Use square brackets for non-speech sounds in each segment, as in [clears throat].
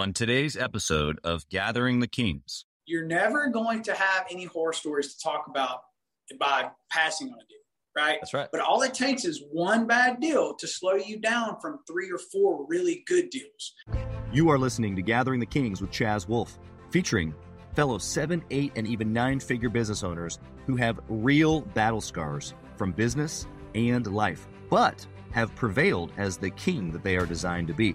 on today's episode of Gathering the Kings. You're never going to have any horror stories to talk about by passing on a deal, right? That's right. But all it takes is one bad deal to slow you down from three or four really good deals. You are listening to Gathering the Kings with Chaz Wolfe, featuring fellow seven, eight, and even nine figure business owners who have real battle scars from business and life, but have prevailed as the king that they are designed to be.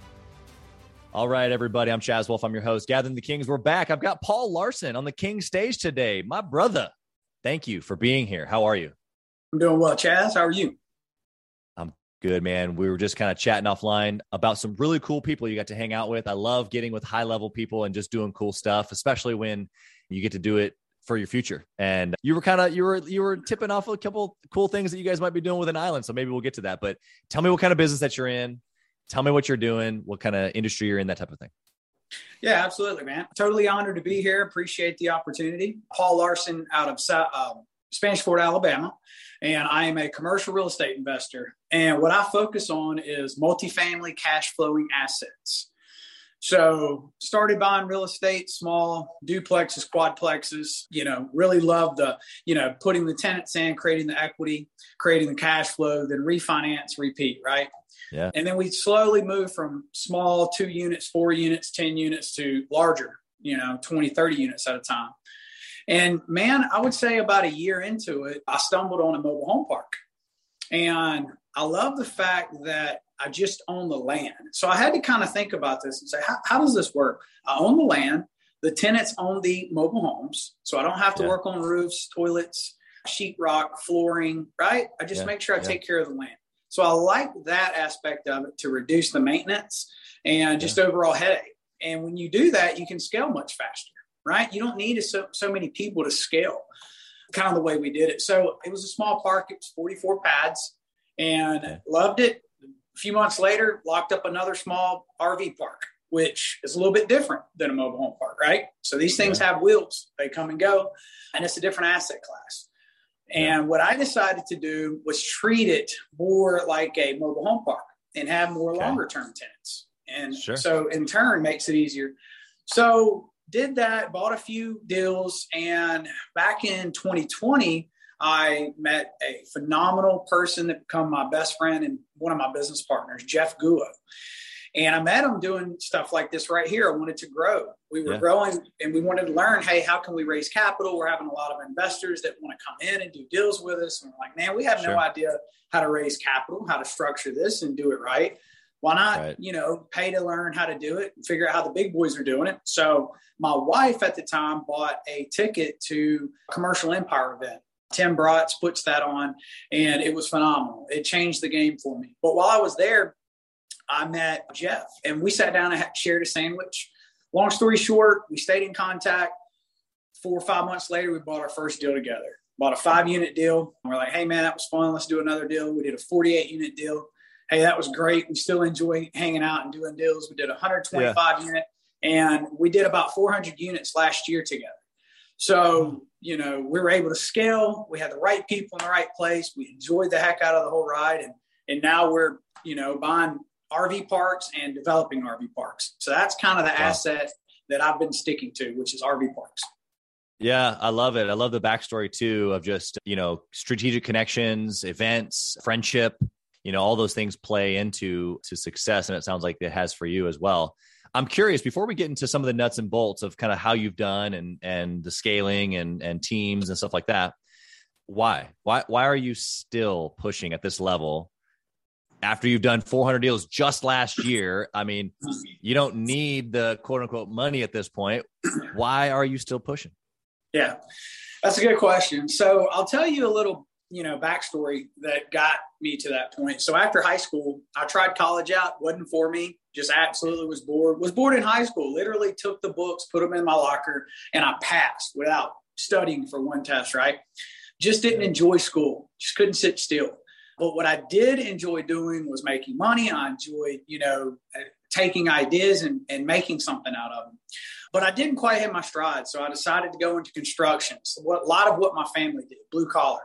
All right, everybody. I'm Chaz Wolfe. I'm your host. Gathering the Kings. We're back. I've got Paul Larson on the King stage today. My brother. Thank you for being here. How are you? I'm doing well, Chaz. How are you? I'm good, man. We were just kind of chatting offline about some really cool people you got to hang out with. I love getting with high level people and just doing cool stuff, especially when you get to do it for your future. And you were kind of you were you were tipping off a couple cool things that you guys might be doing with an island. So maybe we'll get to that. But tell me what kind of business that you're in tell me what you're doing, what kind of industry you're in, that type of thing. Yeah, absolutely, man. Totally honored to be here. Appreciate the opportunity. Paul Larson out of uh, Spanish Fort, Alabama, and I am a commercial real estate investor. And what I focus on is multifamily cash flowing assets. So started buying real estate, small duplexes, quadplexes, you know, really love the, you know, putting the tenants in, creating the equity, creating the cash flow, then refinance, repeat, right? Yeah. And then we slowly move from small two units, four units, 10 units to larger, you know, 20, 30 units at a time. And man, I would say about a year into it, I stumbled on a mobile home park. And I love the fact that I just own the land. So I had to kind of think about this and say, how, how does this work? I own the land. The tenants own the mobile homes. So I don't have to yeah. work on roofs, toilets, sheetrock, flooring, right? I just yeah. make sure I yeah. take care of the land. So I like that aspect of it to reduce the maintenance and just yeah. overall headache. And when you do that, you can scale much faster, right? You don't need so, so many people to scale, kind of the way we did it. So it was a small park, it was 44 pads, and yeah. loved it. A few months later, locked up another small RV park, which is a little bit different than a mobile home park, right? So these things yeah. have wheels, they come and go, and it's a different asset class. And what I decided to do was treat it more like a mobile home park and have more okay. longer term tenants. And sure. so in turn makes it easier. So did that, bought a few deals, and back in 2020, I met a phenomenal person that become my best friend and one of my business partners, Jeff Guo. And I met him doing stuff like this right here. I wanted to grow. We were yeah. growing and we wanted to learn, hey, how can we raise capital? We're having a lot of investors that want to come in and do deals with us. And we're like, man, we have sure. no idea how to raise capital, how to structure this and do it right. Why not, right. you know, pay to learn how to do it and figure out how the big boys are doing it? So my wife at the time bought a ticket to Commercial Empire event. Tim Bratz puts that on, and it was phenomenal. It changed the game for me. But while I was there, I met Jeff and we sat down and shared a sandwich. Long story short, we stayed in contact. Four or five months later, we bought our first deal together. Bought a five unit deal. We're like, hey, man, that was fun. Let's do another deal. We did a 48 unit deal. Hey, that was great. We still enjoy hanging out and doing deals. We did a 125 yeah. unit and we did about 400 units last year together. So, you know, we were able to scale. We had the right people in the right place. We enjoyed the heck out of the whole ride. And, and now we're, you know, buying RV parks and developing RV parks. So that's kind of the wow. asset that I've been sticking to, which is RV parks. Yeah, I love it. I love the backstory too of just, you know, strategic connections, events, friendship, you know, all those things play into to success. And it sounds like it has for you as well. I'm curious before we get into some of the nuts and bolts of kind of how you've done and and the scaling and and teams and stuff like that. Why? Why why are you still pushing at this level after you've done 400 deals just last year, I mean, you don't need the quote unquote money at this point. Why are you still pushing? Yeah, that's a good question. So I'll tell you a little you know, backstory that got me to that point. So after high school, I tried college out, wasn't for me. Just absolutely was bored. Was bored in high school. Literally took the books, put them in my locker, and I passed without studying for one test. Right? Just didn't enjoy school. Just couldn't sit still. But what I did enjoy doing was making money. I enjoyed, you know, eh, taking ideas and, and making something out of them. But I didn't quite hit my stride. So I decided to go into construction. So what, a lot of what my family did, blue collar.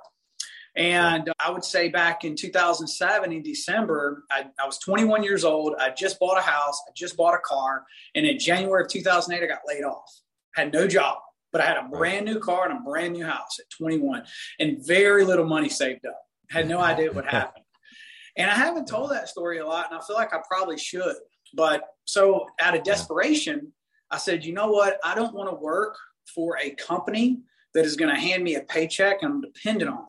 And I would say back in 2007 in December, I, I, was 21 years old. I just bought a house. I just bought a car. And in January of 2008, I got laid off. Had no job, but I had a brand new car and a brand new house at 21 and very little money saved up. Had no idea what happened. And I haven't told that story a lot, and I feel like I probably should. But so out of desperation, I said, you know what? I don't want to work for a company that is going to hand me a paycheck and I'm dependent on that.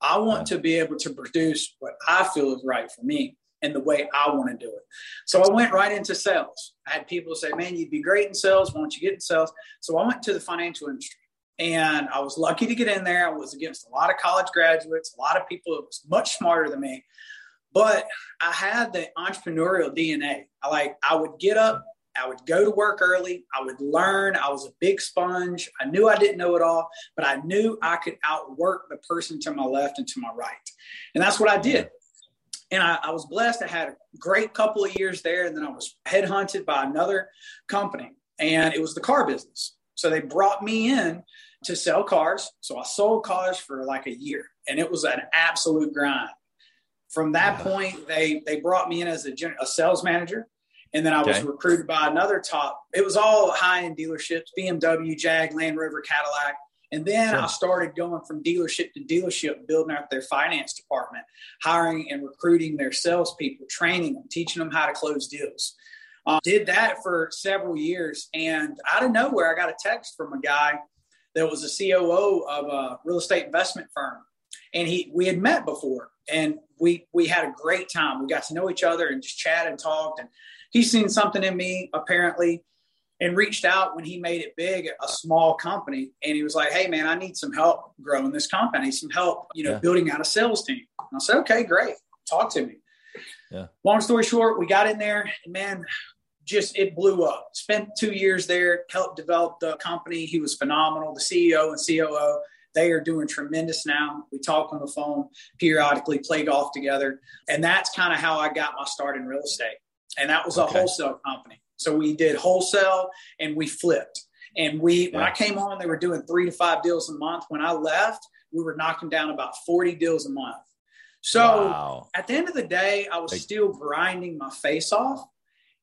I want to be able to produce what I feel is right for me and the way I want to do it. So I went right into sales. I had people say, man, you'd be great in sales. Why don't you get in sales? So I went to the financial industry. And I was lucky to get in there. I was against a lot of college graduates, a lot of people that was much smarter than me. But I had the entrepreneurial DNA. I like I would get up, I would go to work early, I would learn. I was a big sponge. I knew I didn't know it all, but I knew I could outwork the person to my left and to my right. And that's what I did. And I, I was blessed. I had a great couple of years there. And then I was headhunted by another company, and it was the car business. So they brought me in to sell cars. So I sold cars for like a year, and it was an absolute grind. From that point, they they brought me in as a, a sales manager, and then I was okay. recruited by another top. It was all high end dealerships: BMW, Jag, Land Rover, Cadillac. And then sure. I started going from dealership to dealership, building out their finance department, hiring and recruiting their salespeople, training them, teaching them how to close deals. Uh, did that for several years. And out of nowhere, I got a text from a guy that was a COO of a real estate investment firm. And he, we had met before and we, we had a great time. We got to know each other and just chat and talked. And he's seen something in me apparently and reached out when he made it big, a small company. And he was like, Hey man, I need some help growing this company, some help, you know, yeah. building out a sales team. And I said, okay, great. Talk to me. Yeah. Long story short, we got in there and man, just it blew up. Spent two years there, helped develop the company. He was phenomenal. The CEO and COO, they are doing tremendous now. We talk on the phone periodically, play golf together. And that's kind of how I got my start in real estate. And that was okay. a wholesale company. So we did wholesale and we flipped. And we, yeah. when I came on, they were doing three to five deals a month. When I left, we were knocking down about 40 deals a month. So wow. at the end of the day, I was still grinding my face off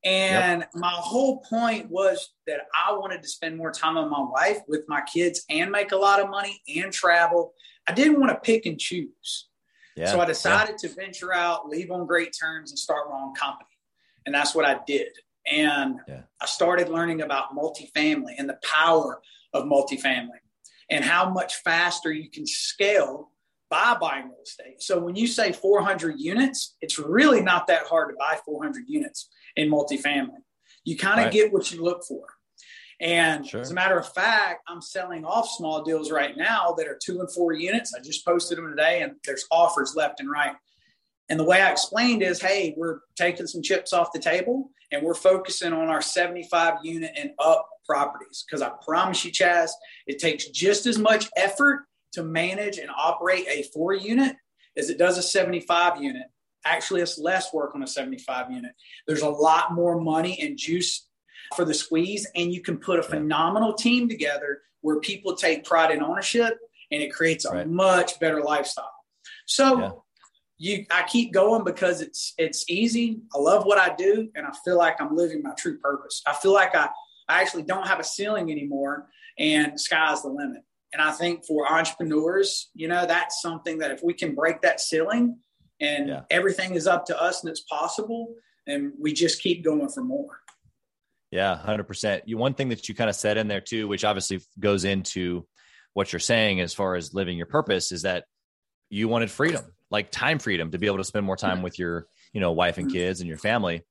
and yep. my whole point was that I wanted to spend more time with my wife, with my kids, and make a lot of money and travel. I didn't want to pick and choose. Yeah. So I decided yeah. to venture out, leave on great terms, and start my own company. And that's what I did. And yeah. I started learning about multifamily and the power of multifamily and how much faster you can scale by buying real estate. So when you say 400 units, it's really not that hard to buy 400 units in multifamily. You kind of right. get what you look for. And sure. as a matter of fact, I'm selling off small deals right now that are two and four units. I just posted them today and there's offers left and right. And the way I explained is, hey, we're taking some chips off the table and we're focusing on our 75 unit and up properties. Because I promise you, Chaz, it takes just as much effort to manage and operate a four unit as it does a 75 unit. Actually, it's less work on a 75 unit. There's a lot more money and juice for the squeeze, and you can put a phenomenal team together where people take pride in ownership and it creates a right. much better lifestyle. So yeah. you I keep going because it's it's easy. I love what I do and I feel like I'm living my true purpose. I feel like I, I actually don't have a ceiling anymore and sky's the limit. And I think for entrepreneurs, you know, that's something that if we can break that ceiling and yeah. everything is up to us and it's possible, and we just keep going for more. Yeah, 100%. You one thing that you kind of said in there too, which obviously goes into what you're saying as far as living your purpose is that you wanted freedom, like time freedom to be able to spend more time with your, you know, wife and kids and your family.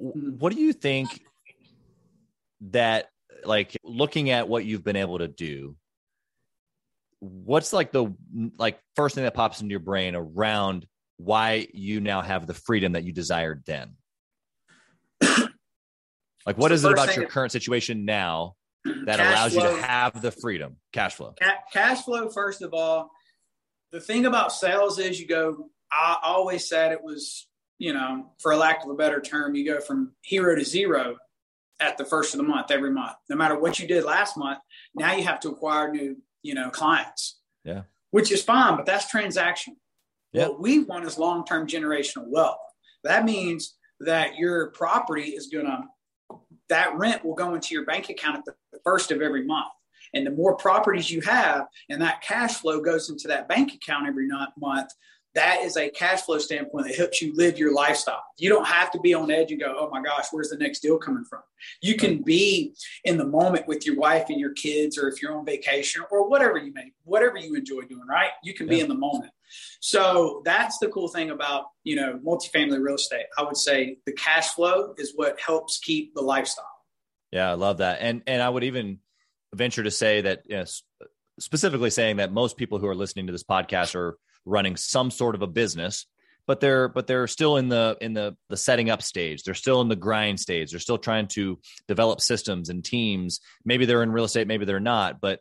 Mm-hmm. What do you think that like looking at what you've been able to do what's like the like first thing that pops into your brain around why you now have the freedom that you desired then? [coughs] like, what so is it about your current situation now that allows flow, you to have the freedom? Cash flow. Ca- cash flow, first of all, the thing about sales is you go, I always said it was, you know, for a lack of a better term, you go from hero to zero at the first of the month every month. No matter what you did last month, now you have to acquire new, you know, clients. Yeah. Which is fine, but that's transaction. What we want is long term generational wealth. That means that your property is going to, that rent will go into your bank account at the first of every month. And the more properties you have and that cash flow goes into that bank account every month, that is a cash flow standpoint that helps you live your lifestyle. You don't have to be on edge and go, oh my gosh, where's the next deal coming from? You can be in the moment with your wife and your kids, or if you're on vacation or whatever you may, whatever you enjoy doing, right? You can yeah. be in the moment. So that's the cool thing about, you know, multifamily real estate. I would say the cash flow is what helps keep the lifestyle. Yeah, I love that. And and I would even venture to say that you know, specifically saying that most people who are listening to this podcast are running some sort of a business but they're but they're still in the in the the setting up stage they're still in the grind stage they're still trying to develop systems and teams maybe they're in real estate maybe they're not but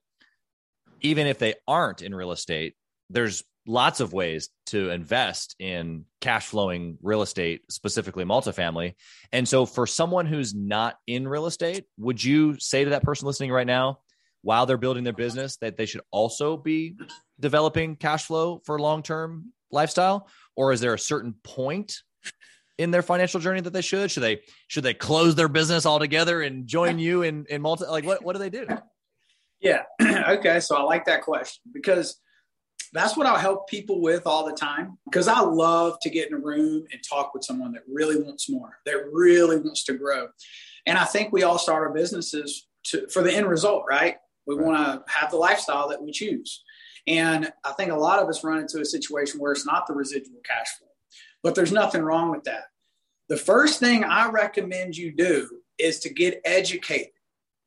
even if they aren't in real estate there's lots of ways to invest in cash flowing real estate specifically multifamily and so for someone who's not in real estate would you say to that person listening right now while they're building their business that they should also be developing cash flow for long term lifestyle, or is there a certain point in their financial journey that they should? Should they should they close their business altogether and join you in in multi? Like what what do they do? Yeah. [clears throat] okay. So I like that question because that's what I'll help people with all the time. Because I love to get in a room and talk with someone that really wants more, that really wants to grow. And I think we all start our businesses to, for the end result, right? We right. want to have the lifestyle that we choose. And I think a lot of us run into a situation where it's not the residual cash flow, but there's nothing wrong with that. The first thing I recommend you do is to get educated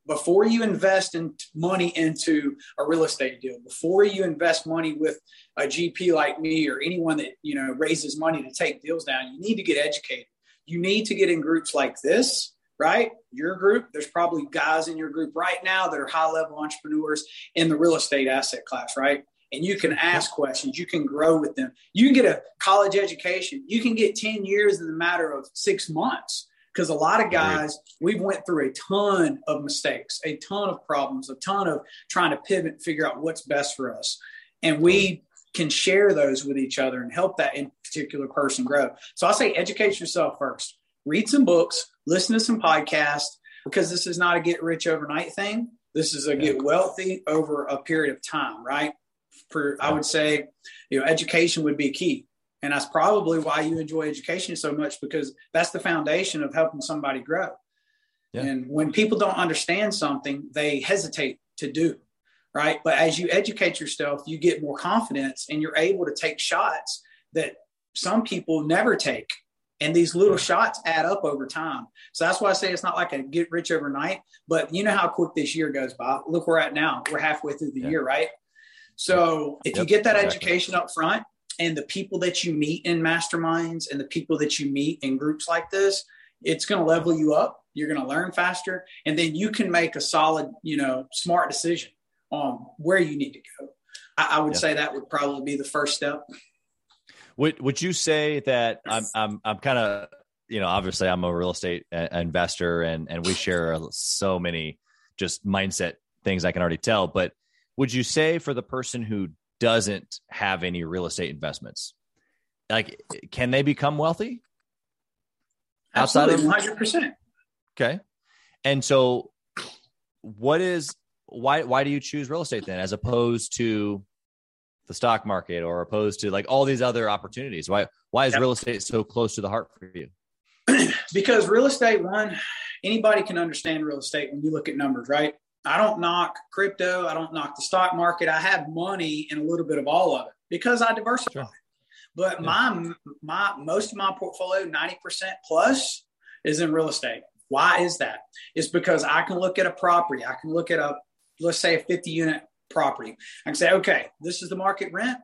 before you invest in money into a real estate deal before you invest money with a gp like me or anyone that you know raises money to take deals down you need to get educated you need to get in groups like this right? Your group, there's probably guys in your group right now that are high level entrepreneurs in the real estate asset class, right? And you can ask questions, you can grow with them. You can get a college education, you can get 10 years in the matter of six months. Because a lot of guys, we've went through a ton of mistakes, a ton of problems, a ton of trying to pivot and figure out what's best for us. And we can share those with each other and help that in particular person grow. So I say educate yourself first. Read some books, listen to some podcasts because this is not a get rich overnight thing. This is a get wealthy over a period of time, right? For I would say, you know, education would be key. And that's probably why you enjoy education so much because that's the foundation of helping somebody grow. Yeah. And when people don't understand something, they hesitate to do, right? But as you educate yourself, you get more confidence and you're able to take shots that some people never take and these little shots add up over time. So that's why I say it's not like a get rich overnight, but you know how quick this year goes by. Look where we're at now. We're halfway through the yeah. year, right? So if yep, you get that exactly. education up front and the people that you meet in masterminds and the people that you meet in groups like this, it's going to level you up. You're going to learn faster. And then you can make a solid, you know, smart decision on where you need to go. I, I would say that would probably be the first step. Would Would you say that I'm I'm I'm kind of you know obviously I'm a real estate a- investor and and we share so many just mindset things I can already tell. But would you say for the person who doesn't have any real estate investments, like can they become wealthy? Outside Absolutely, of hundred percent. Okay, and so what is why why do you choose real estate then as opposed to the stock market or opposed to like all these other opportunities? Why why is yep. real estate so close to the heart for you? [clears throat] because real estate, one, anybody can understand real estate when you look at numbers, right? I don't knock crypto, I don't knock the stock market. I have money in a little bit of all of it because I diversify. Sure. But yeah. my my most of my portfolio, 90% plus, is in real estate. Why is that? It's because I can look at a property, I can look at a let's say a 50 unit property. I can say, okay, this is the market rent.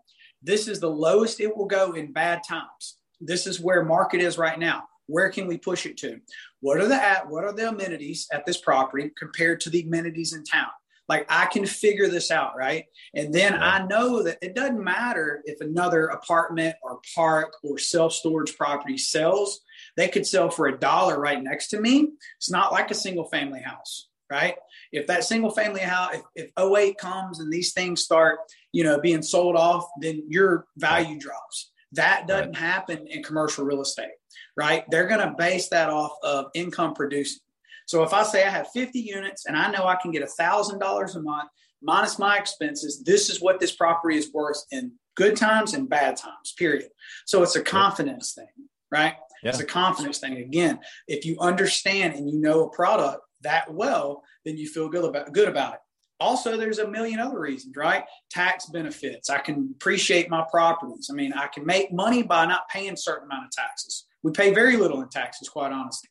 This is the lowest it will go in bad times. This is where market is right now. Where can we push it to? What are the at, what are the amenities at this property compared to the amenities in town? Like I can figure this out, right? And then yeah. I know that it doesn't matter if another apartment or park or self storage property sells, they could sell for a dollar right next to me. It's not like a single family house, right? If that single family house, if, if 08 comes and these things start, you know, being sold off, then your value drops. That doesn't right. happen in commercial real estate, right? They're going to base that off of income producing. So if I say I have 50 units and I know I can get $1,000 a month minus my expenses, this is what this property is worth in good times and bad times, period. So it's a confidence thing, right? Yeah. It's a confidence thing. Again, if you understand and you know a product that well, then you feel good about good about it. Also, there's a million other reasons, right? Tax benefits. I can appreciate my properties. I mean, I can make money by not paying a certain amount of taxes. We pay very little in taxes, quite honestly.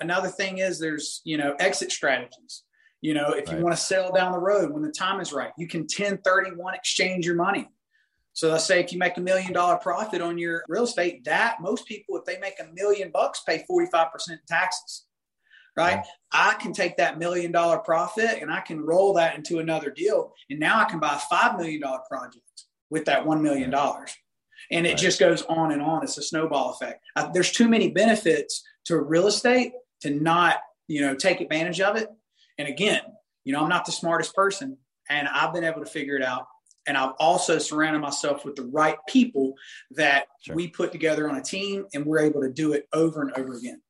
Another thing is there's, you know, exit strategies. You know, if right. you want to sell down the road when the time is right, you can 1031 exchange your money. So let's say if you make a million dollar profit on your real estate, that most people, if they make a million bucks, pay 45% in taxes. Right. Yeah. I can take that million dollar profit and I can roll that into another deal. And now I can buy a $5 million project with that $1 million. And it right. just goes on and on. It's a snowball effect. Uh, there's too many benefits to real estate to not, you know, take advantage of it. And again, you know, I'm not the smartest person and I've been able to figure it out. And I've also surrounded myself with the right people that sure. we put together on a team and we're able to do it over and over again.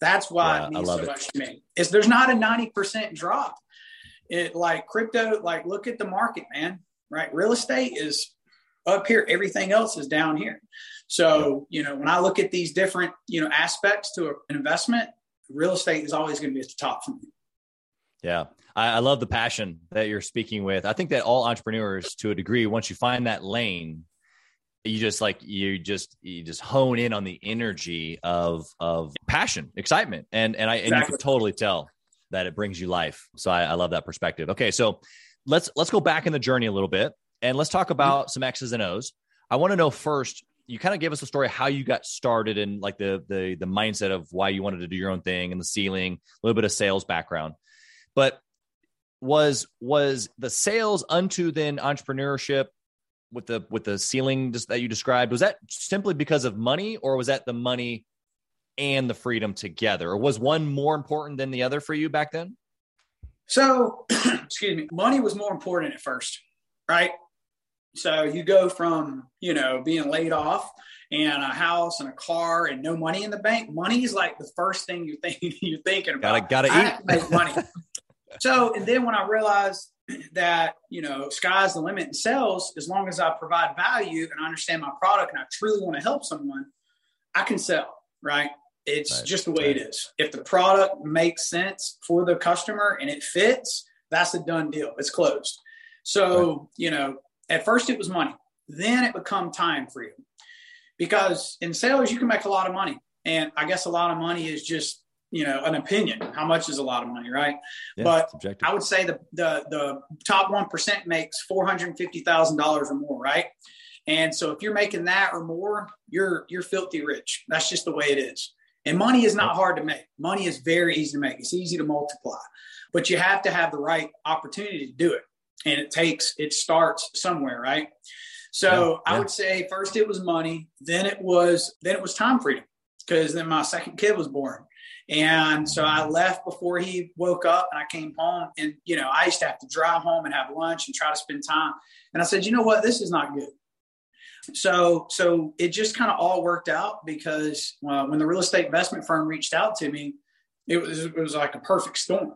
That's why yeah, it means so it. much to me. Is there's not a 90% drop. It like crypto, like look at the market, man. Right. Real estate is up here, everything else is down here. So, you know, when I look at these different, you know, aspects to an investment, real estate is always going to be at the top for me. Yeah. I, I, love the passion that you're speaking with. I think that all entrepreneurs to a degree, once you find that lane, you just like you just you just hone in on the energy of of passion, excitement. And and I exactly. and you can totally tell that it brings you life. So I, I love that perspective. Okay. So let's let's go back in the journey a little bit and let's talk about some X's and O's. I want to know first you kind of gave us a story how you got started and like the the the mindset of why you wanted to do your own thing and the ceiling, a little bit of sales background. But was was the sales unto then entrepreneurship with the with the ceiling that you described was that simply because of money or was that the money and the freedom together or was one more important than the other for you back then so [clears throat] excuse me money was more important at first right so you go from, you know, being laid off and a house and a car and no money in the bank. Money is like the first thing you're thinking [laughs] you're thinking about. Gotta gotta eat. make money. [laughs] so and then when I realized that, you know, sky's the limit in sales, as long as I provide value and I understand my product and I truly want to help someone, I can sell, right? It's right. just the way right. it is. If the product makes sense for the customer and it fits, that's a done deal. It's closed. So, right. you know, at first, it was money. Then it become time for you, because in sales you can make a lot of money, and I guess a lot of money is just you know an opinion. How much is a lot of money, right? Yeah, but I would say the the the top one percent makes four hundred fifty thousand dollars or more, right? And so if you're making that or more, you're you're filthy rich. That's just the way it is. And money is not hard to make. Money is very easy to make. It's easy to multiply, but you have to have the right opportunity to do it and it takes it starts somewhere right? So yeah, yeah. i would say first it was money then it was then it was time freedom because then my second kid was born. And so i left before he woke up and i came home and you know i used to have to drive home and have lunch and try to spend time. And i said you know what? This is not good. So so it just kind of all worked out because uh, when the real estate investment firm reached out to me it was it was like a perfect storm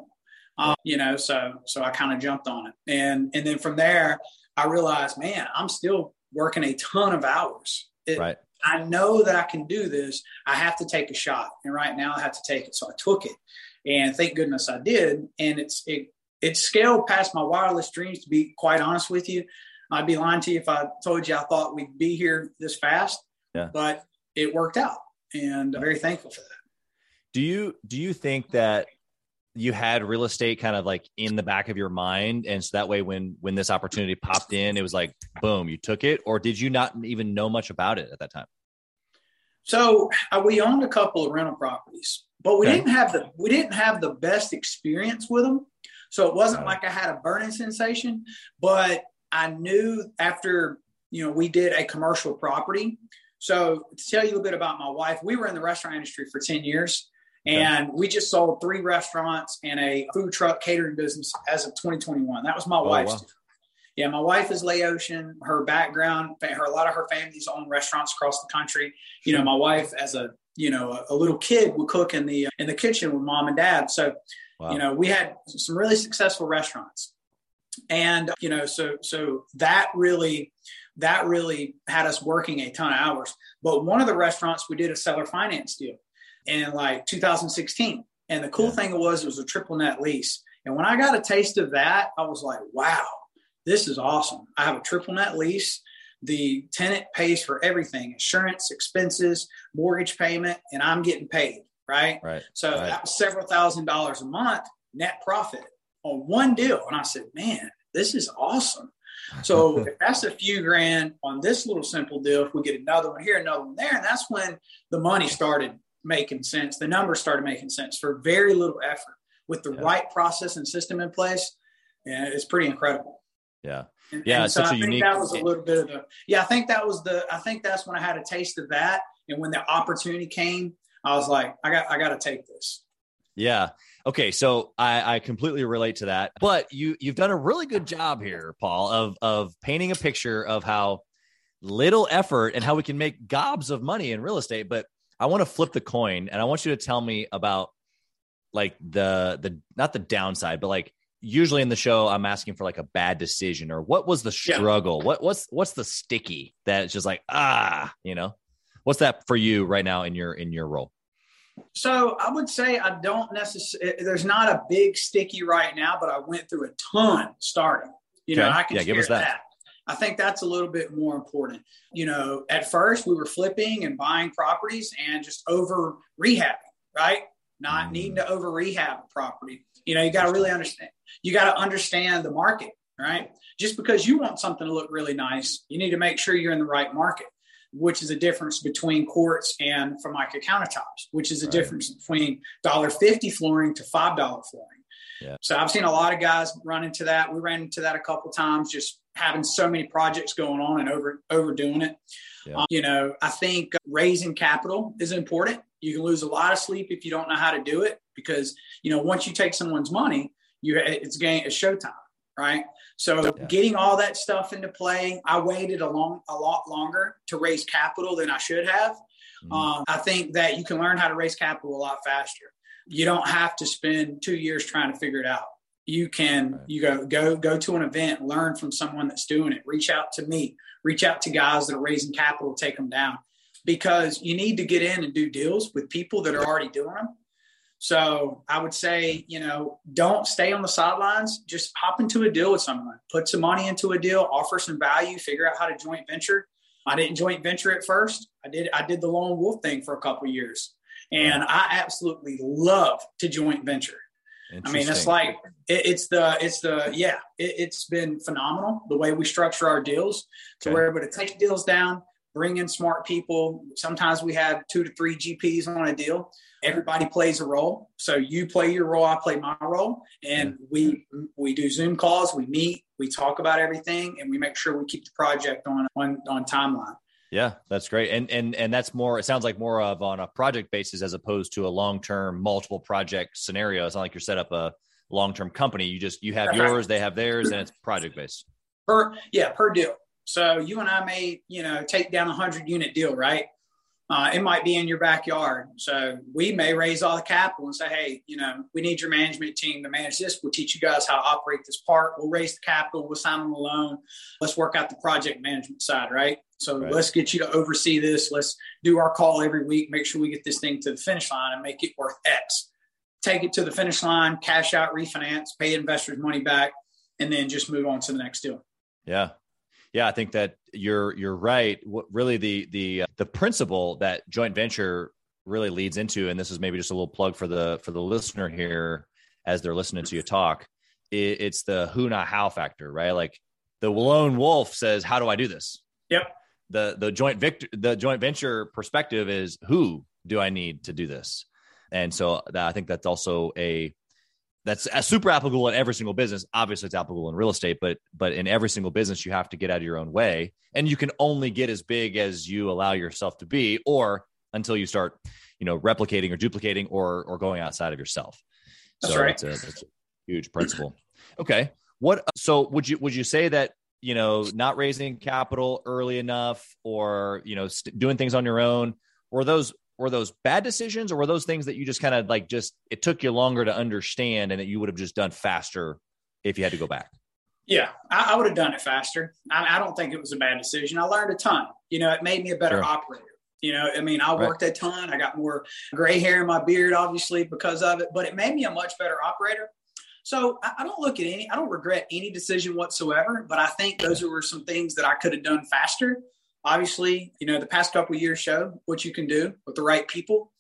um, you know, so so I kind of jumped on it, and and then from there, I realized, man, I'm still working a ton of hours. It, right. I know that I can do this. I have to take a shot, and right now I have to take it. So I took it, and thank goodness I did. And it's it it scaled past my wireless dreams. To be quite honest with you, I'd be lying to you if I told you I thought we'd be here this fast. Yeah. But it worked out, and I'm very thankful for that. Do you do you think that you had real estate kind of like in the back of your mind and so that way when when this opportunity popped in it was like boom you took it? Or did you not even know much about it at that time? So uh, we owned a couple of rental properties but we okay. didn't have the we didn't have the best experience with them so it wasn't like i had a burning sensation but i knew after you know we did a commercial property. So to tell you a bit about my wife we were in the restaurant industry for 10 years and we just sold three restaurants and a food truck catering business as of 2021. That was my oh, wife's. Wow. Yeah, my wife is Laotian. Her background, her a lot of her family's own restaurants across the country. You know, my wife as a you know a, a little kid would cook in the in the kitchen with mom and dad. So, wow. you know, we had some really successful restaurants, and you know, so so that really that really had us working a ton of hours. But one of the restaurants we did a seller finance deal in like 2016. And the cool yeah. thing was it was a triple net lease. And when I got a taste of that, I was like, wow, this is awesome. I have a triple net lease. The tenant pays for everything insurance, expenses, mortgage payment, and I'm getting paid. Right. Right. So right. that was several thousand dollars a month net profit on one deal. And I said, man, this is awesome. So [laughs] if that's a few grand on this little simple deal, if we get another one here, another one there, and that's when the money started making sense. The numbers started making sense for very little effort with the yeah. right process and system in place. And it's pretty incredible. Yeah. And, yeah. And so I think unique... that was a little bit of the, yeah, I think that was the, I think that's when I had a taste of that. And when the opportunity came, I was like, I got, I got to take this. Yeah. Okay. So I, I completely relate to that, but you, you've done a really good job here, Paul, of, of painting a picture of how little effort and how we can make gobs of money in real estate. But I want to flip the coin and I want you to tell me about like the the not the downside, but like usually in the show I'm asking for like a bad decision or what was the struggle? Yeah. What what's what's the sticky that's just like ah, you know? What's that for you right now in your in your role? So I would say I don't necessarily. There's not a big sticky right now, but I went through a ton starting. You okay. know, I can yeah, give us that. that. I think that's a little bit more important. You know, at first we were flipping and buying properties and just over rehabbing, right? Not mm. needing to over rehab a property. You know, you got to really understand. You got to understand the market, right? Just because you want something to look really nice, you need to make sure you're in the right market, which is a difference between quartz and Formica countertops, which is a right. difference between $1.50 flooring to $5 flooring. Yeah. So I've seen a lot of guys run into that. We ran into that a couple times, just having so many projects going on and over overdoing it. Yeah. Um, you know, I think raising capital is important. You can lose a lot of sleep if you don't know how to do it because you know once you take someone's money, you it's game it's showtime, right? So yeah. getting all that stuff into play, I waited a long a lot longer to raise capital than I should have. Mm-hmm. Um, I think that you can learn how to raise capital a lot faster. You don't have to spend two years trying to figure it out you can you go go go to an event learn from someone that's doing it. Reach out to me. Reach out to guys that are raising capital take them down. Because you need to get in and do deals with people that are already doing them so i would say you know don't stay on the sidelines. Just hop into a deal with someone. Put some money into a deal. Offer some value. Figure out how to joint venture. I didn't joint venture at first. I did i did the lone wolf thing for a couple years. And i absolutely love to joint venture I mean, it's like it, it's the it's the yeah. It, has been phenomenal the way we structure our deals. So okay. we're able to take deals down, bring in smart people. Sometimes we have two to three GPs on a deal. Everybody plays a role. So you play your role, I play my role, and we we do Zoom calls. We meet, we talk about everything, and we make sure we keep the project on on on timeline. Yeah, that's great. And and and that's more it sounds like more of on a project basis as opposed to a long-term multiple project scenario. It's not like you're set up a long-term company. You just you have yours, they have theirs and it's project based. Per yeah, per deal. So you and I may, you know, take down a 100 unit deal, right? uh, it might be in your backyard. So we may raise all the capital and say, hey, you know, we need your management team to manage this. We'll teach you guys how to operate this park. We'll raise the capital. We'll sign them a loan. Let's work out the project management side, right? So right. let's get you to oversee this. Let's do our call every week. Make sure we get this thing to the finish line and make it worth X. Take it to the finish line, cash out, refinance, pay investors money back, and then just move on to the next deal. Yeah, yeah, I think that you're you're right. What really the the uh, the principle that joint venture really leads into, and this is maybe just a little plug for the for the listener here, as they're listening to you talk, it, it's the who not how factor, right? Like the lone wolf says, "How do I do this?" Yep. The the joint victor the joint venture perspective is who do I need to do this? And so that, I think that's also a that's a super applicable in every single business. Obviously, it's applicable in real estate, but but in every single business, you have to get out of your own way, and you can only get as big as you allow yourself to be, or until you start, you know, replicating or duplicating or or going outside of yourself. That's so right. it's a, it's a huge principle. Okay, what? So would you would you say that you know not raising capital early enough, or you know st- doing things on your own, were those were those bad decisions or were those things that you just kind of like just it took you longer to understand and that you would have just done faster if you had to go back? Yeah i, I would have done it faster. I, I, don't think it was a bad decision. I learned a ton. You know it made me a better Sure. operator. You know i mean i Right. worked a ton. I got more gray hair in my beard obviously because of it but it made me a much better operator so I, I don't look at any i don't regret any decision whatsoever but i think those were some things that i could have done faster. Obviously you know the past couple years show what you can do with the right people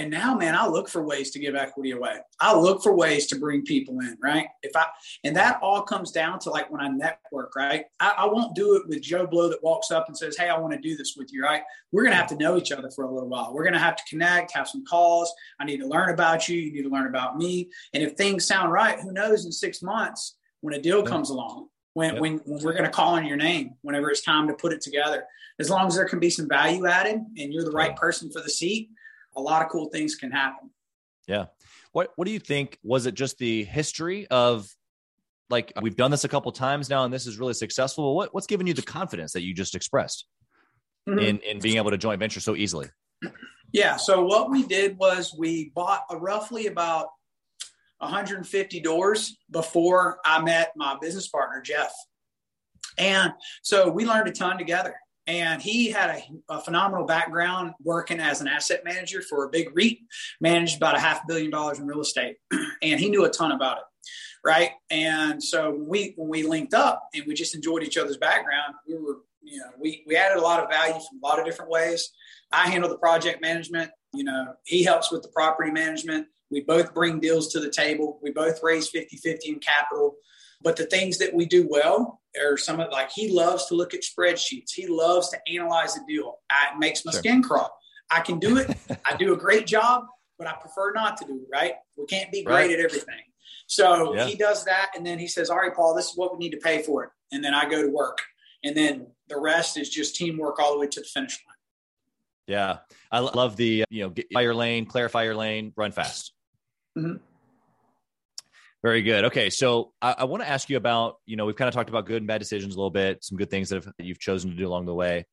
and now man i look for ways to give equity away. I look for ways to bring people in right? If i and that all comes down to like when i network right? I, I won't do it with joe blow that walks up and says hey i want to do this with you right? We're going to have to know each other for a little while. We're going to have to connect have some calls. I need to learn about you. You need to learn about me. And if things sound right who knows in six months when a deal comes along when, Yeah. when, when we're going to call on your name whenever it's time to put it together. As long as there can be some value added and you're the right person for the seat a lot of cool things can happen yeah what what do you think was it just the history of like we've done this a couple times now and this is really successful what what's given you the confidence that you just expressed Mhm. in in being able to joint venture so easily Yeah. So what we did was we bought a roughly about 150 doors before I met my business partner Jeff, and so we learned a ton together. And he had a, a phenomenal background working as an asset manager for a big REIT, managed about a half billion dollars in real estate, [clears throat] and he knew a ton about it, right? And so we when we linked up and we just enjoyed each other's background, we were you know we we added a lot of value from a lot of different ways. I handle the project management. You know, he helps with the property management. We both bring deals to the table. We both raise 50 50 in capital. But the things that we do well are some of like he loves to look at spreadsheets. He loves to analyze a deal. I, it makes my Sure. skin crawl. I can do it. [laughs] I do a great job, but I prefer not to do it, right? We can't be great Right. at everything. So Yeah. he does that. And then he says, All right, Paul, this is what we need to pay for it. And then I go to work. And then the rest is just teamwork all the way to the finish line. yeah i love the you know get your lane clarify your lane run fast Mhm. Very good. Okay, so I, I want to ask you about you know we've kind of talked about good and bad decisions a little bit, some good things that, have, you've chosen to do along the way.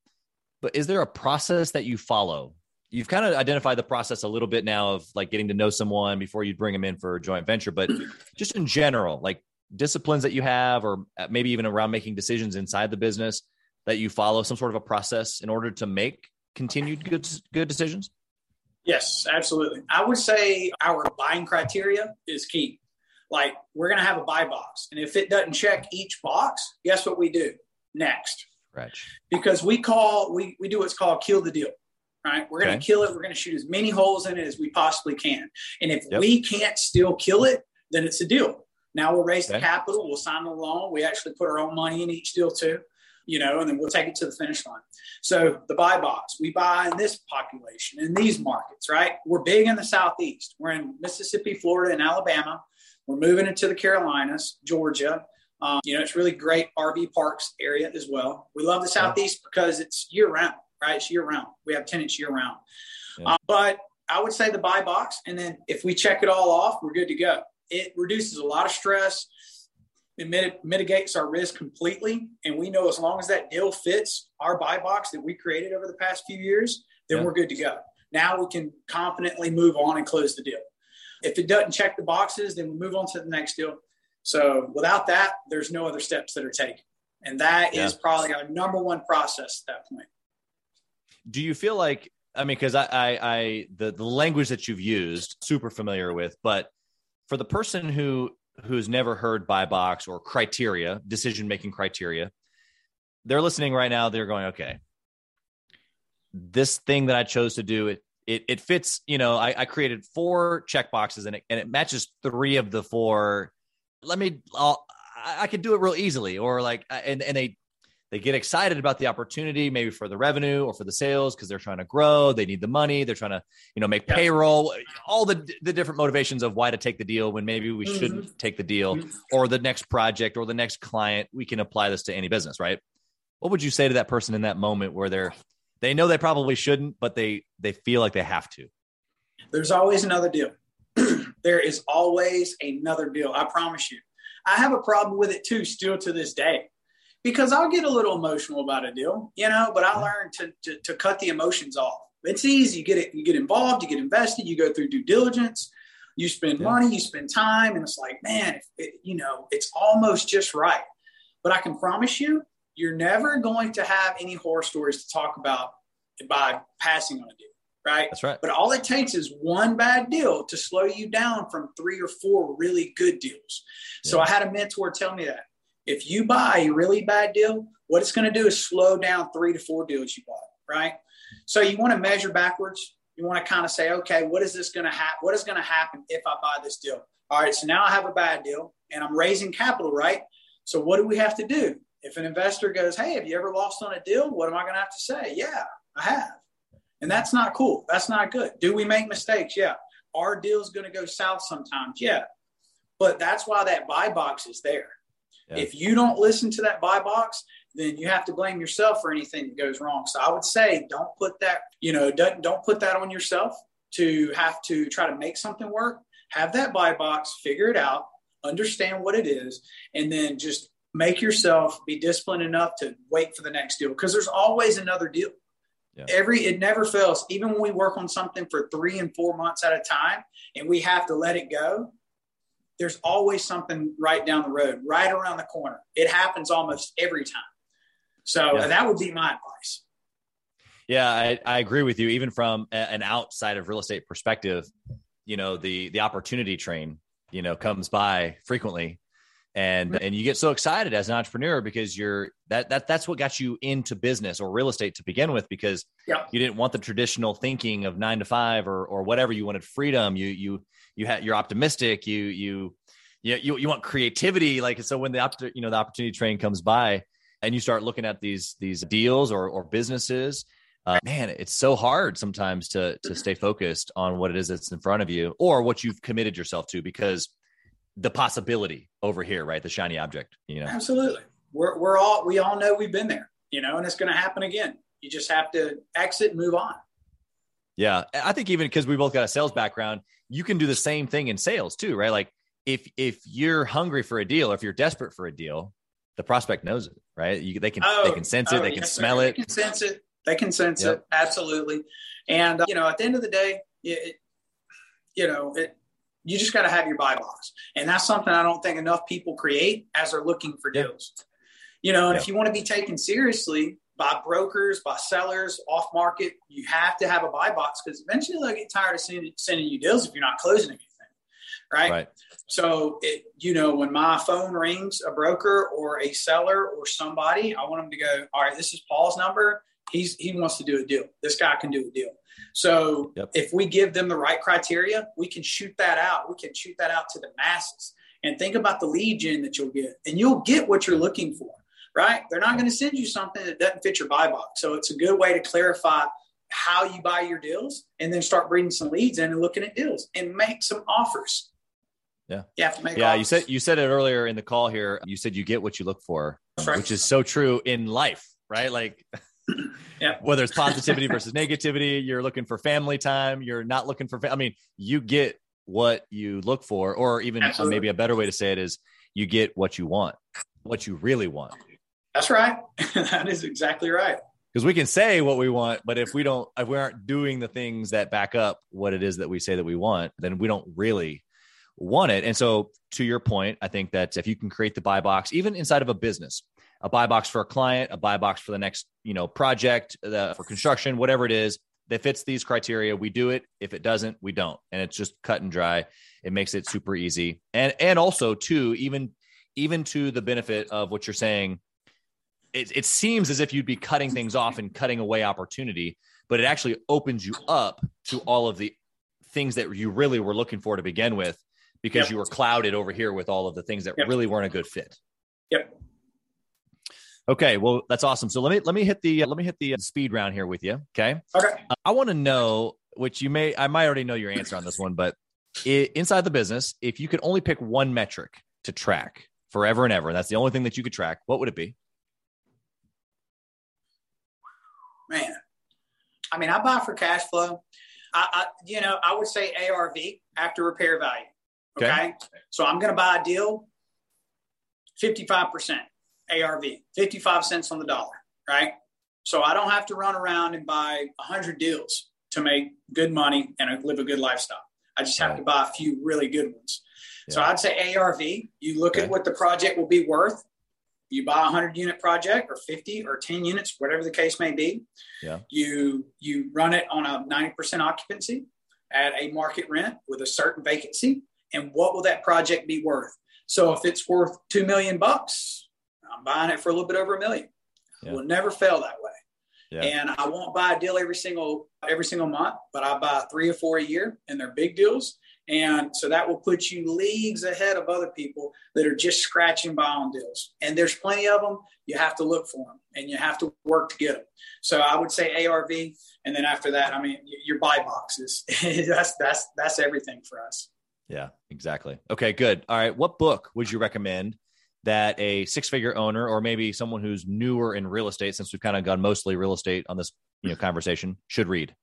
But is there a process that you follow? You've kind of identified the process a little bit now of like getting to know someone before you bring them in for a joint venture, but just in general, like disciplines that you have, or uh, maybe even around making decisions inside the business that you follow some sort of a process in order to make continued good good decisions. Yes, absolutely. I would say our buying criteria is key. Like we're going to have a buy box. And if it doesn't check each box, guess what we do next? Scratch. Because we call, we, we do what's called kill the deal, right? We're going to Okay. kill it. We're going to shoot as many holes in it as we possibly can. And if Yep. we can't still kill it, then it's a deal. Now we'll raise the capital. We'll sign the loan. We actually put our own money in each deal too, you know, and then we'll take it to the finish line. So the buy box, we buy in this population, in these markets, right? We're big in the Southeast. We're in Mississippi, Florida, and Alabama. We're moving into the Carolinas, Georgia. Um, you know, it's really great RV parks area as well. We love the Southeast because it's year round, right? It's year round. We have tenants year round. Yeah. Um, but I would say the buy box. And then if we check it all off, we're good to go. It reduces a lot of stress. It mit- mitigates our risk completely. And we know as long as that deal fits our buy box that we created over the past few years, then Yeah. we're good to go. Now we can confidently move on and close the deal. If it doesn't check the boxes, then we move on to the next deal. So without that, there's no other steps that are taken. And that is Yeah. probably our number one process at that point. do you feel like i mean because I, I i the the language that you've used super familiar with but for the person who who's never heard buy box or criteria decision making criteria they're listening right now they're going okay this thing that i chose to do it it it fits. You know, I, I created four check boxes and it and it matches three of the four. Let me. I'll, I, I could do it real easily, or like, and and they they get excited about the opportunity, maybe for the revenue or for the sales because they're trying to grow. They need the money. They're trying to, you know, make yeah. payroll. All the the different motivations of why to take the deal when maybe we mm-hmm. shouldn't take the deal, mm-hmm. or the next project or the next client. We can apply this to any business, right? What would you say to that person in that moment where they're they know they probably shouldn't, but they they feel like they have to? There's always another deal. [clears throat] there is always another deal. I promise you. I have a problem with it too, still to this day because I'll get a little emotional about a deal, you know, but I learned to, to, to cut the emotions off. It's easy. You get it, you get involved, you get invested, you go through due diligence, you spend yeah. money, you spend time, and it's like, man, it, you know, it's almost just right. But I can promise you, you're never going to have any horror stories to talk about by passing on a deal, right? That's right. But all it takes is one bad deal to slow you down from three or four really good deals. Yeah. So I had a mentor tell me that if you buy a really bad deal, what it's going to do is slow down three to four deals you bought, right? So you want to measure backwards. You want to kind of say, okay, what is this going to happen? What is going to happen if I buy this deal? All right, so now I have a bad deal and I'm raising capital, right? So what do we have to do? If an investor goes, hey, have you ever lost on a deal? What am I going to have to say? Yeah, I have. And that's not cool. That's not good. Do we make mistakes? Yeah. Our deal's going to go south sometimes? Yeah. But that's why that buy box is there. Yeah. If you don't listen to that buy box, then you have to blame yourself for anything that goes wrong. So I would say don't put that, you know, don't, don't put that on yourself to have to try to make something work. Have that buy box, figure it out, understand what it is, and then just make yourself be disciplined enough to wait for the next deal because there's always another deal. Yeah. Every it never fails. Even when we work on something for three and four months at a time, and we have to let it go, there's always something right down the road, right around the corner. It happens almost every time. So yeah. that would be my advice. Yeah, I, I agree with you. Even from a, an outside of real estate perspective, you know, the the opportunity train, you know, comes by frequently, and and you get so excited as an entrepreneur because you're that that that's what got you into business or real estate to begin with because yep. you didn't want the traditional thinking of nine to five or or whatever. You wanted freedom. You you you had you're optimistic you you you you, you want creativity like so when the op- you know the opportunity train comes by and you start looking at these these deals or or businesses uh, man it's so hard sometimes to to stay focused on what it is that's in front of you or what you've committed yourself to because the possibility over here right? The shiny object you know? Absolutely. We're, we're all we all know we've been there you know and it's going to happen again. You just have to exit and move on. Yeah i think even because we both got a sales background you can do the same thing in sales too, right? Like if if you're hungry for a deal, or if you're desperate for a deal, the prospect knows it, right? You, they can oh, they can sense it, oh, they can smell it, they can sense it, they can sense yep. it, absolutely. And uh, you know, at the end of the day, it, you know, it, you just got to have your buy box, and that's something I don't think enough people create as they're looking for deals. You know, and yep. if you want to be taken seriously, by brokers, by sellers, off market. You have to have a buy box because eventually they'll get tired of sending, sending you deals if you're not closing anything. Right. right. So, it, you know, when my phone rings, a broker or a seller or somebody, I want them to go, all right, this is Paul's number. He's, he wants to do a deal. This guy can do a deal. So yep. if we give them the right criteria, we can shoot that out. We can shoot that out to the masses and think about the lead gen that you'll get and you'll get what you're looking for right? They're not going to send you something that doesn't fit your buy box. So it's a good way to clarify how you buy your deals and then start bringing some leads in and looking at deals and make some offers. Yeah. You have to make Yeah, offers. you said you said it earlier in the call here. You said you get what you look for, right. which is so true in life, right? Like [clears throat] yeah. whether it's positivity [laughs] versus negativity, you're looking for family time, you're not looking for fa- I mean, you get what you look for or even uh, maybe a better way to say it is you get what you want, what you really want. That's right. [laughs] that is exactly right. Because we can say what we want, but if we don't, if we aren't doing the things that back up what it is that we say that we want, then we don't really want it. And so, to your point, I think that if you can create the buy box, even inside of a business, a buy box for a client, a buy box for the next, you know, project, uh, for construction, whatever it is that fits these criteria, we do it. If it doesn't, we don't. And it's just cut and dry. It makes it super easy. And and also too, even even to the benefit of what you're saying it, it seems as if you'd be cutting things off and cutting away opportunity but it actually opens you up to all of the things that you really were looking for to begin with because yep. you were clouded over here with all of the things that yep. really weren't a good fit. Yep. Okay, well that's awesome. So let me let me hit the uh, let me hit the uh, speed round here with you. Okay. Okay. Uh, I want to know which you may I might already know your answer on this one, but it, inside the business, if you could only pick one metric to track forever and ever, and that's the only thing that you could track, what would it be? Man, I mean, I buy for cash flow. I, I you know, I would say ARV after repair value. Okay. okay? So I'm going to buy a deal 55% ARV, 55 cents on the dollar, right? So I don't have to run around and buy 100 deals to make good money and live a good lifestyle. I just have right. to buy a few really good ones. Yeah. So I'd say ARV, you look okay. at what the project will be worth. You buy a 100 unit project or 50 or 10 units, whatever the case may be. Yeah. You you run it on a 90% occupancy at a market rent with a certain vacancy and what will that project be worth? So if it's worth 2 million bucks, I'm buying it for a little bit over a million. Yeah. Will never fail that way. Yeah. And I won't buy a deal every single every single month, but I buy three or four a year, and they're big deals. And so that will put you leagues ahead of other people that are just scratching by on deals. And there's plenty of them. You have to look for them and you have to work to get them. So I would say ARV. And then after that, I mean, your buy boxes. [laughs] that's, that's, that's everything for us. Yeah, exactly. Okay, good. All right. What book would you recommend that a six figure owner or maybe someone who's newer in real estate, since we've kind of gone mostly real estate on this you know, conversation, should read?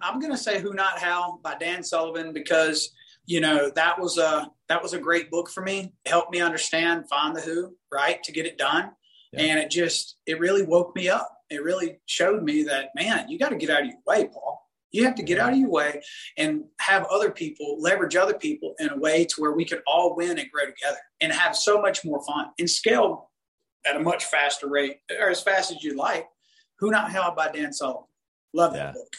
I'm going to say Who Not How by Dan Sullivan because you know that was a that was a great book for me. It helped me understand find the who right to get it done, yeah. and it just it really woke me up. It really showed me that man, you got to get out of your way, Paul. You have to get out of your way and have other people leverage other people in a way to where we can all win and grow together and have so much more fun and scale at a much faster rate or as fast as you like. Who Not How by Dan Sullivan. Love yeah. that book.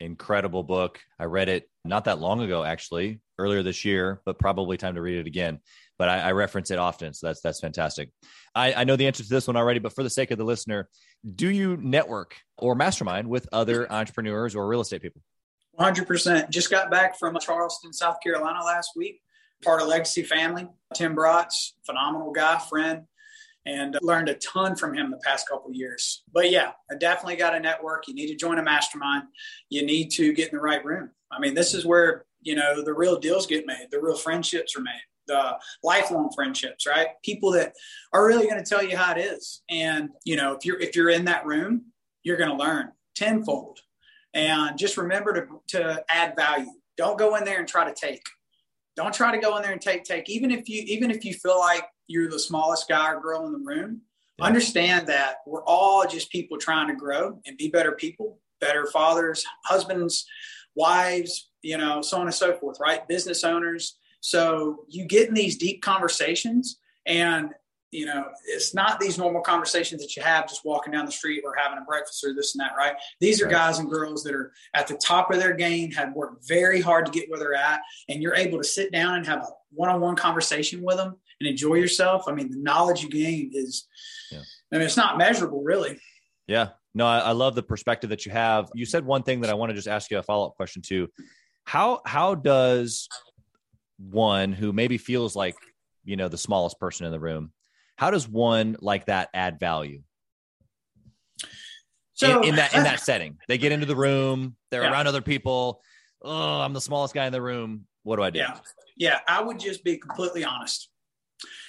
Incredible book. I read it not that long ago, actually, earlier this year, but probably time to read it again. But I, I reference it often, so that's that's fantastic. I, I know the answer to this one already, but for the sake of the listener, do you network or mastermind with other entrepreneurs or real estate people? 100%. Just got back from Charleston, South Carolina last week. Part of Legacy Family. Tim Bratz, phenomenal guy, friend, and learned a ton from him the past couple years. But yeah, I definitely got a network. You need to join a mastermind. You need to get in the right room. I mean, this is where, you know, the real deals get made, the real friendships are made the lifelong friendships, right? People that are really going to tell you how it is. And, you know, if you're if you're in that room, you're going to learn tenfold. And just remember to to add value. Don't go in there and try to take. Don't try to go in there and take take even if you even if you feel like you're the smallest guy or girl in the room. Yeah. Understand that we're all just people trying to grow and be better people, better fathers, husbands, wives, you know, so on and so forth, right? Business owners so you get in these deep conversations and you know, it's not these normal conversations that you have just walking down the street or having a breakfast or this and that, right? These are guys and girls that are at the top of their game, have worked very hard to get where they're at, and you're able to sit down and have a one-on-one conversation with them and enjoy yourself. I mean, the knowledge you gain is, yeah. I mean, it's not measurable, really. Yeah. No, I, I love the perspective that you have. You said one thing that I want to just ask you a follow-up question to. How how does one who maybe feels like you know the smallest person in the room how does one like that add value? So in, in that in that [laughs] setting. They get into the room they're yeah. around other people. Oh i'm the smallest guy in the room. What do i do? Yeah. Yeah i would just be completely honest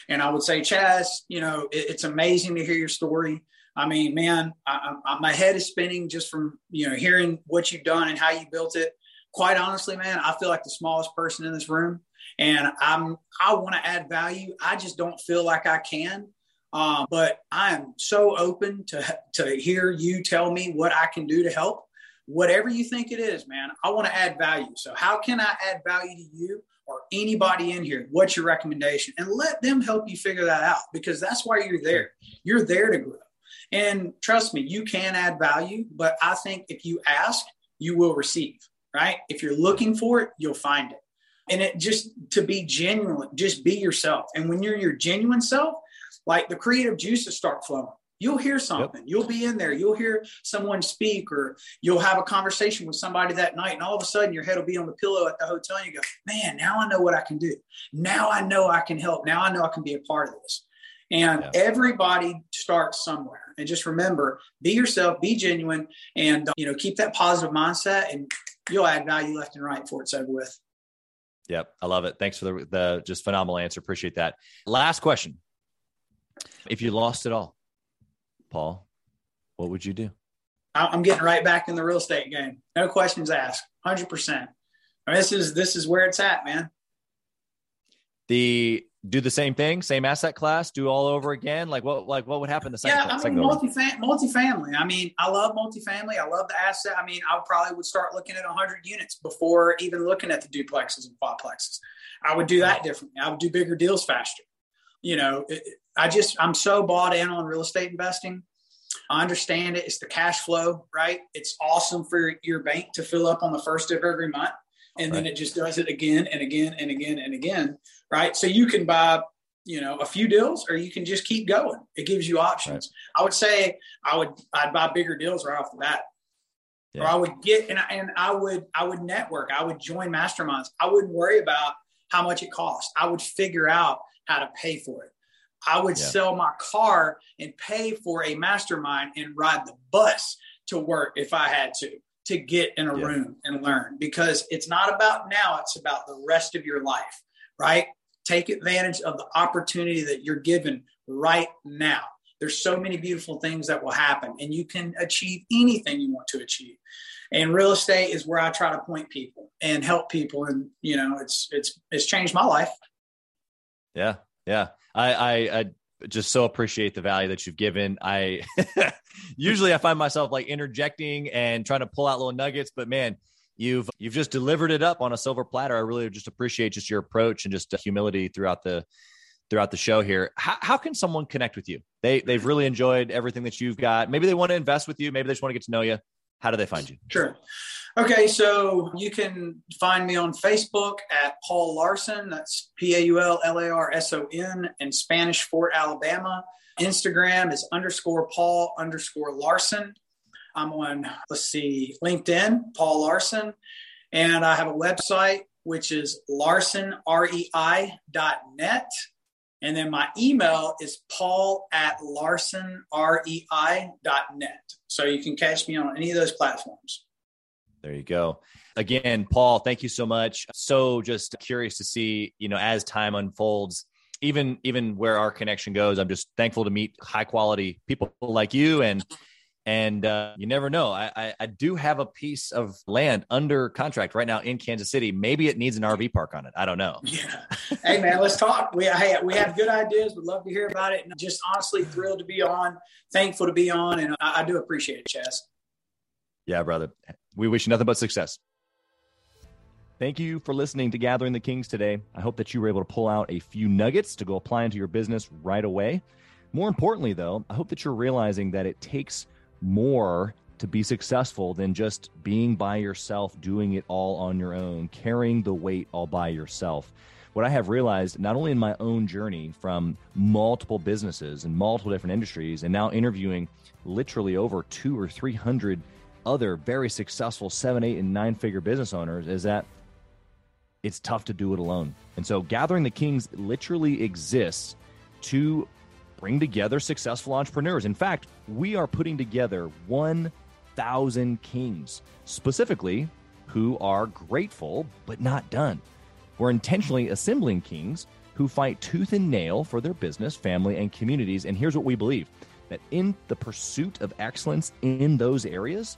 and i would say chaz you know it, it's amazing to hear your story i mean man I, I, my head is spinning just from you know hearing what you've done and how you built it quite honestly man i feel like the smallest person in this room and I'm I want to add value. I just don't feel like I can. Um, but I am so open to to hear you tell me what I can do to help. Whatever you think it is, man, I want to add value. So how can I add value to you or anybody in here? What's your recommendation? And let them help you figure that out because that's why you're there. You're there to grow. And trust me, you can add value, but I think if you ask, you will receive, right? If you're looking for it, you'll find it and it just to be genuine just be yourself and when you're your genuine self like the creative juices start flowing You'll hear something. Yep. You'll be in there. You'll hear someone speak, or you'll have a conversation with somebody that night, and all of a sudden your head will be on the pillow at the hotel, and you go, "Man, now I know what I can do. Now I know I can help. Now I know I can be a part of this." And yeah. everybody starts somewhere. And just remember, be yourself, be genuine, and you know keep that positive mindset, and you'll add value left and right before it's over with. Yep, I love it. Thanks for the, the just phenomenal answer. Appreciate that. Last question: If you lost it all Paul, what would you do? I'm getting right back in the real estate game. No questions asked. Hundred percent. This is this is where it's at, man. The do the same thing, same asset class, do all over again. Like what? Like what would happen the second? Yeah, I mean multifam- multifamily. I mean, I love multifamily. I love the asset. I mean, I probably would start looking at 100 units before even looking at the duplexes and quadplexes. I would do that differently. I would do bigger deals faster. You know, it, I just I'm so bought in on real estate investing. I understand it. It's the cash flow, right? It's awesome for your bank to fill up on the first of every month. And right. then it just does it again and again and again and again. Right. So you can buy, you know, a few deals or you can just keep going. It gives you options. Right. I would say I would I'd buy bigger deals right off the bat. Yeah. Or I would get and I, and I would I would network. I would join masterminds. I wouldn't worry about how much it costs. I would figure out how to pay for it. I would yeah. sell my car and pay for a mastermind and ride the bus to work if I had to to get in a yeah. room and learn because it's not about now it's about the rest of your life right? Take advantage of the opportunity that you're given right now. There's so many beautiful things that will happen and you can achieve anything you want to achieve. And real estate is where i try to point people and help people and you know it's it's it's changed my life. Yeah yeah, I, I, I just so appreciate the value that you've given. I [laughs] usually I find myself like interjecting and trying to pull out little nuggets, but man, you've you've just delivered it up on a silver platter. I really just appreciate just your approach and just humility throughout the throughout the show here. How, how can someone connect with you? They they've really enjoyed everything that you've got. Maybe they want to invest with you. Maybe they just want to get to know you. How do they find you? Sure. Okay, so you can find me on Facebook at Paul Larson. That's P A U L L A R S O N in Spanish Fort Alabama. Instagram is underscore Paul underscore Larson. I'm on, let's see, LinkedIn, Paul Larson. And I have a website, which is larsonrei.net. And then my email is paul at larsonrei.net. So you can catch me on any of those platforms. There you go. Again, Paul, thank you so much. So just curious to see, you know, as time unfolds, even even where our connection goes, I'm just thankful to meet high quality people like you and and uh, you never know. I, I, I do have a piece of land under contract right now in Kansas City. Maybe it needs an RV park on it. I don't know. Yeah. [laughs] Hey man, let's talk. We hey, we have good ideas. We'd love to hear about it. And just honestly thrilled to be on. Thankful to be on, and I, I do appreciate it, Chaz. Yeah, brother. We wish you nothing but success. Thank you for listening to Gathering the Kings today. I hope that you were able to pull out a few nuggets to go apply into your business right away. More importantly, though, I hope that you're realizing that it takes more to be successful than just being by yourself, doing it all on your own, carrying the weight all by yourself. What I have realized, not only in my own journey from multiple businesses and multiple different industries, and now interviewing literally over two or 300 other very successful seven, eight, and nine figure business owners is that it's tough to do it alone. And so Gathering the Kings literally exists to bring together successful entrepreneurs. In fact, we are putting together 1,000 kings, specifically who are grateful but not done. We're intentionally assembling kings who fight tooth and nail for their business, family, and communities. And here's what we believe that in the pursuit of excellence in those areas,